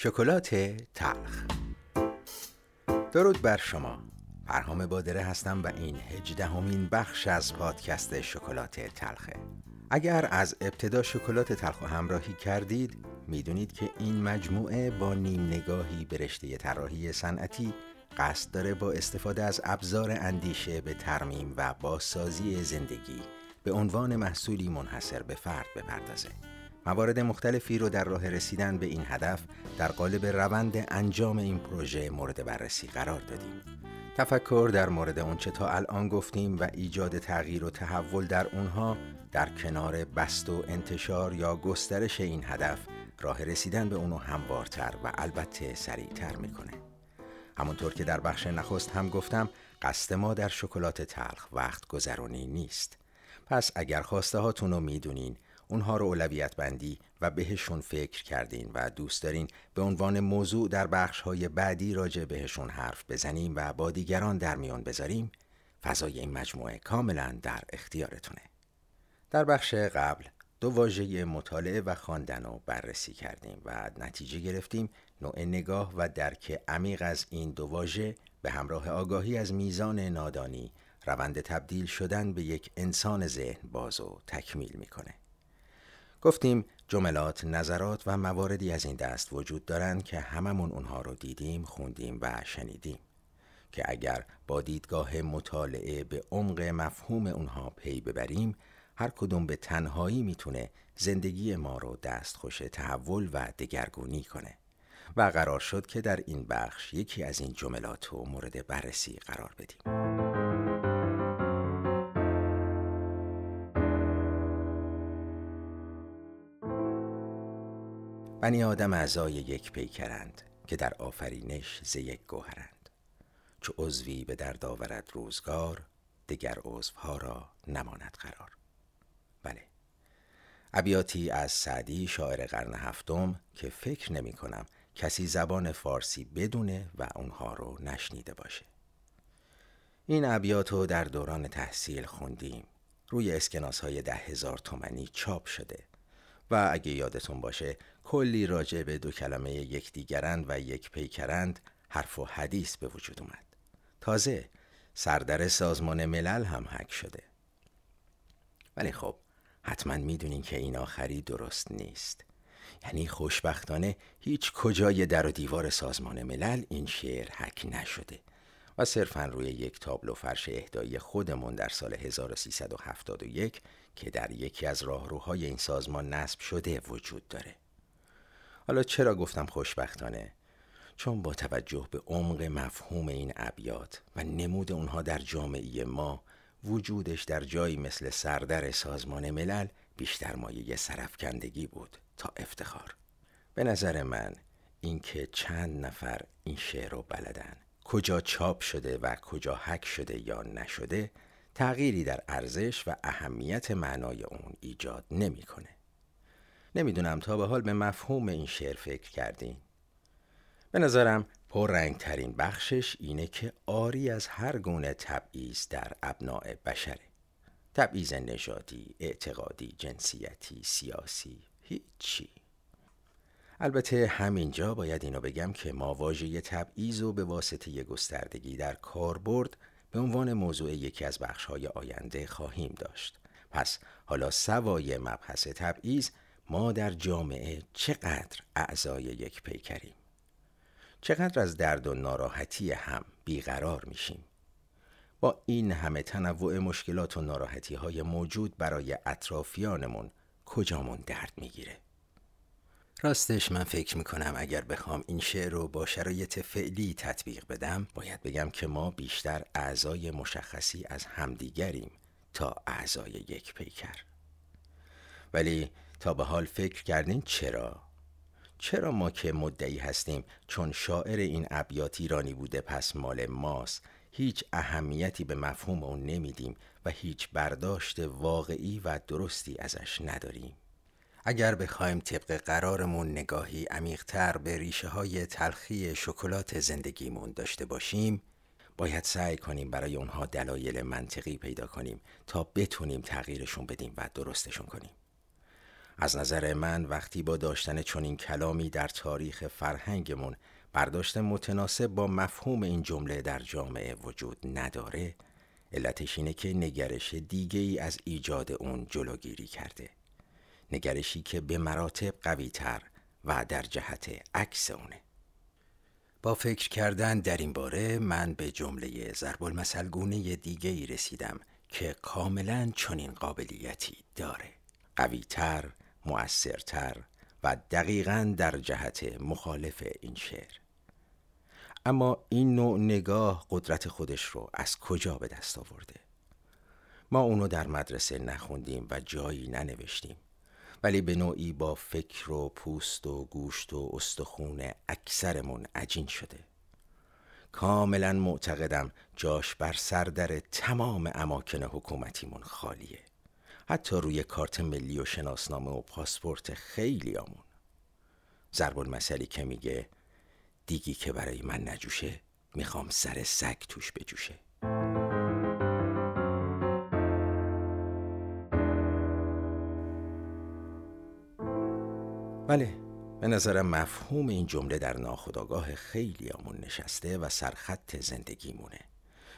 شکلات تلخ. درود بر شما. پرهام بادره هستم و این هجدهمین بخش از پادکست شکلات تلخه. اگر از ابتدا شکلات تلخ همراهی کردید می‌دونید که این مجموعه با نیم نگاهی به رشته طراحی صنعتی قصد داره با استفاده از ابزار اندیشه به ترمیم و بازسازی زندگی به عنوان محصولی منحصر به فرد بپردازه. موارد مختلفی رو در راه رسیدن به این هدف در قالب روند انجام این پروژه مورد بررسی قرار دادیم. تفکر در مورد اونچه تا الان گفتیم و ایجاد تغییر و تحول در اونها در کنار بست و انتشار یا گسترش این هدف راه رسیدن به اونو هموارتر و البته سریعتر می‌کنه. همونطور که در بخش نخست هم گفتم قصد ما در شکلات تلخ وقت گذرانی نیست. پس اگر خواسته هاتون رو می‌دونین اونها رو اولویت بندی و بهشون فکر کردین و دوست دارین به عنوان موضوع در بخش های بعدی راجع بهشون حرف بزنیم و با دیگران در میان بذاریم. فضای این مجموعه کاملا در اختیارتونه. در بخش قبل دو واژه مطالعه و خواندن رو بررسی کردیم و نتیجه گرفتیم نوع نگاه و درک عمیق از این دو واژه به همراه آگاهی از میزان نادانی روند تبدیل شدن به یک انسان ذهن باز و تکمیل می‌کنه. گفتیم جملات، نظرات و مواردی از این دست وجود دارند که هممون اونها رو دیدیم، خوندیم و شنیدیم که اگر با دیدگاه مطالعه به عمق مفهوم اونها پی ببریم هر کدوم به تنهایی می‌تونه زندگی ما رو دستخوش تحول و دگرگونی کنه و قرار شد که در این بخش یکی از این جملات رو مورد بررسی قرار بدیم. بنی آدم اعضای یک پیکرند که در آفرینش ز یک گوهرند. چو عضوی به درد آورد روزگار دگر عضوها را نماند قرار. بله. ابیاتی از سعدی شاعر قرن هفتم که فکر نمی کنم کسی زبان فارسی بدونه و اونها رو نشنیده باشه. این ابیات رو در دوران تحصیل خوندیم. روی اسکناس های ده هزار تومنی چاپ شده. و اگه یادتون باشه کلی راجع به دو کلمه یکدیگرند و یک پیکرند حرف و حدیث به وجود اومد. تازه سردر سازمان ملل هم حک شده. ولی خب حتما می‌دونین که این آخری درست نیست. یعنی خوشبختانه هیچ کجای در و دیوار سازمان ملل این شعر حک نشده. و صرفا روی یک تابلو فرش اهدایی خودمون در سال 1371 که در یکی از راهروهای این سازمان نصب شده وجود داره حالا چرا گفتم خوشبختانه؟ چون با توجه به عمق مفهوم این ابیات و نمود اونها در جامعه ما وجودش در جایی مثل سردر سازمان ملل بیشتر مایه سرفکندگی بود تا افتخار به نظر من اینکه چند نفر این شعر رو بلدن کجا چاپ شده و کجا حک شده یا نشده تغییری در ارزش و اهمیت معنای اون ایجاد نمی‌کنه. نمی‌دونم تا به حال به مفهوم این شعر فکر کردین. به نظرم رنگ ترین بخشش اینه که آری از هر گونه تبعیض در ابناع بشره. تبعیض نژادی، اعتقادی، جنسیتی، سیاسی، هیچی. البته همینجا باید اینو بگم که ما واژه تبعیض و به واسطه گستردگی در کاربرد به عنوان موضوع یکی از بخشهای آینده خواهیم داشت. پس حالا سوای مبحث تبعیض ما در جامعه چقدر اعضای یک پیکریم؟ چقدر از درد و ناراحتی هم بیقرار میشیم؟ با این همه تنوع مشکلات و ناراحتی های موجود برای اطرافیانمون کجامون درد می‌گیره؟ راستش من فکر می‌کنم اگر بخوام این شعر رو با شرایط فعلی تطبیق بدم باید بگم که ما بیشتر اعضای مشخصی از همدیگریم تا اعضای یک پیکر ولی تا به حال فکر کردین چرا؟ چرا ما که مدعی هستیم چون شاعر این ابیات ایرانی بوده پس مال ماست هیچ اهمیتی به مفهوم اون نمیدیم و هیچ برداشت واقعی و درستی ازش نداریم اگر بخوایم طبق قرارمون نگاهی عمیقتر به ریشه های تلخی شکلات زندگیمون داشته باشیم باید سعی کنیم برای اونها دلایل منطقی پیدا کنیم تا بتونیم تغییرشون بدیم و درستشون کنیم. از نظر من وقتی با داشتن چنین کلامی در تاریخ فرهنگمون برداشت متناسب با مفهوم این جمله در جامعه وجود نداره علتش اینه که نگرش دیگه ای از ایجاد اون جلوگیری کرده. نگرشی که به مراتب قوی تر و در جهت عکس اونه. با فکر کردن در این باره من به جمله ضرب المثل گونه دیگه ای رسیدم که کاملا چنین قابلیتی داره. قویتر، مؤثرتر و دقیقا در جهت مخالف این شعر. اما این نوع نگاه قدرت خودش رو از کجا به دست آورده؟ ما اونو در مدرسه نخوندیم و جایی ننوشتیم. ولی به نوعی با فکر و پوست و گوشت و استخون اکثرمون عجین شده. کاملا معتقدم جاش بر سردر تمام اماکن حکومتیمون خالیه. حتی روی کارت ملی و شناسنامه و پاسپورت خیلی آمون ضرب المثلی که میگه دیگی که برای من نجوشه می‌خوام سر سگ توش بجوشه. بله. به نظرم مفهوم این جمله در ناخودآگاه خیلی آمون نشسته و سرخط زندگیمونه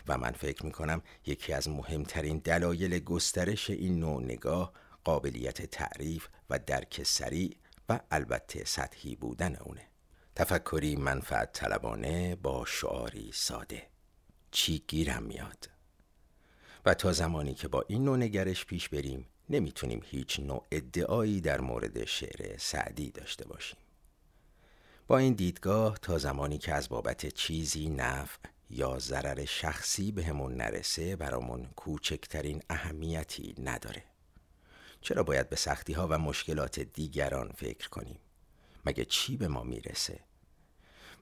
و من فکر می‌کنم یکی از مهمترین دلایل گسترش این نوع نگاه قابلیت تعریف و درک سریع و البته سطحی بودن اونه. تفکری منفعت طلبانه با شعاری ساده. چی گیرم میاد؟ و تا زمانی که با این نوع نگرش پیش بریم نمی‌تونیم هیچ نوع ادعایی در مورد شعر سعدی داشته باشیم. با این دیدگاه تا زمانی که از بابت چیزی نفع یا ضرر شخصی بهمون نرسه برامون کوچکترین اهمیتی نداره. چرا باید به سختی ها و مشکلات دیگران فکر کنیم؟ مگه چی به ما می‌رسه؟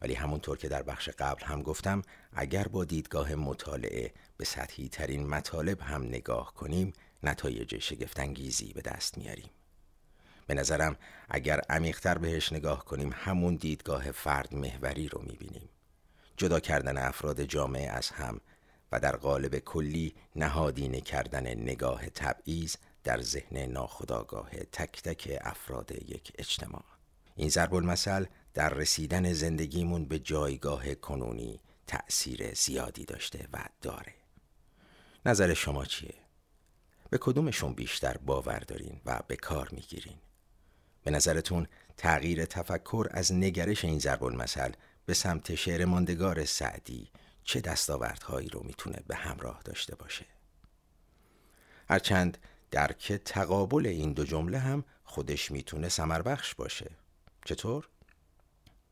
ولی همونطور که در بخش قبل هم گفتم اگر با دیدگاه مطالعه به سطحی ترین مطالب هم نگاه کنیم نتایج شگفتانگیزی به دست میاریم. به نظرم اگر عمیقتر بهش نگاه کنیم همون دیدگاه فرد محوری رو می‌بینیم. جدا کردن افراد جامعه از هم و در قالب کلی نهادینه کردن نگاه تبعیض در ذهن ناخودآگاه تک تک افراد یک اجتماع. این ضرب المثل در رسیدن زندگیمون به جایگاه کنونی تأثیر زیادی داشته و داره. نظر شما چیه؟ به کدومشون بیشتر باور دارین و به کار می‌گیرین؟ به نظرتون تغییر تفکر از نگرش این ضرب المثل به سمت شعر ماندگار سعدی چه دستاوردهایی رو می‌تونه به همراه داشته باشه؟ هرچند درک تقابل این دو جمله هم خودش می‌تونه سمر بخش باشه چطور؟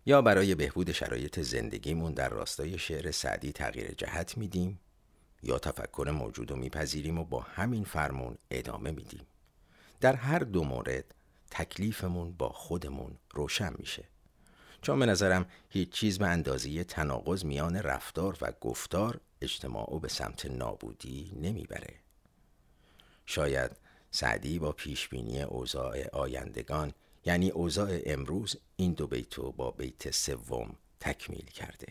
یا برای بهبود شرایط زندگیمون در راستای شعر سعدی تغییر جهت میدیم یا تفکر موجود رو میپذیریم و با همین فرمون ادامه میدیم. در هر دو مورد تکلیفمون با خودمون روشن میشه. چون به نظرم هیچ چیز به اندازه تناقض میان رفتار و گفتار اجتماع و به سمت نابودی نمی‌بره. شاید سعدی با پیشبینی اوضاع آیندگان یعنی اوضاع امروز این دو بیتو با بیت سوم تکمیل کرده.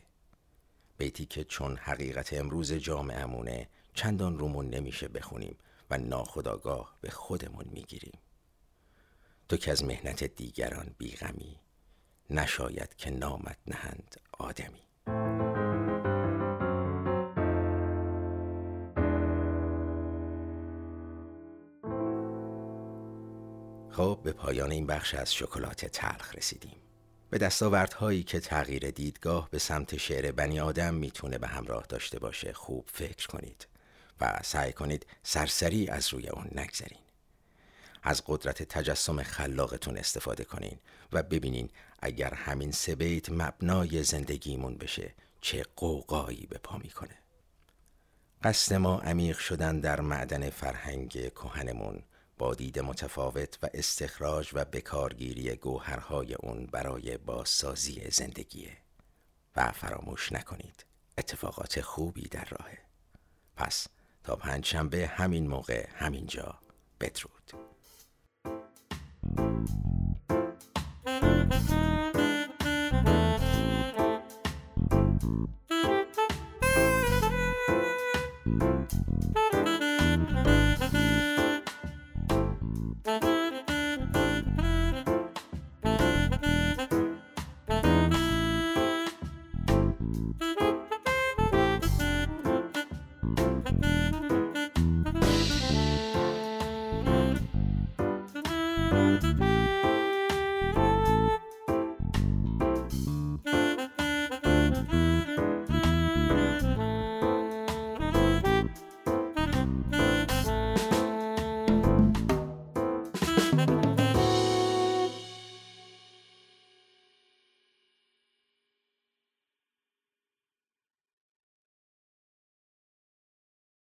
بیتی که چون حقیقت امروز جامعهمونه چندان رومون نمیشه بخونیم و ناخداگاه به خودمون می‌گیریم. تو که از مهنت دیگران بیغمی نشاید که نامت نهند آدمی. خب به پایان این بخش از شکلات تلخ رسیدیم. به دستاوردهایی که تغییر دیدگاه به سمت شعر بنی آدم می‌تونه به همراه داشته باشه خوب فکر کنید و سعی کنید سرسری از روی اون نگذرین. از قدرت تجسم خلاقتون استفاده کنین و ببینین اگر همین سه بیت مبنای زندگیمون بشه چه قوقایی به پا می‌کنه. قصد ما عمیق شدن در معدن فرهنگ کهنمون با دید متفاوت و استخراج و بکارگیری گوهرهای اون برای بازسازی زندگیه. و فراموش نکنید اتفاقات خوبی در راهه. پس تا پنج شنبه همین موقع همینجا. بدرود.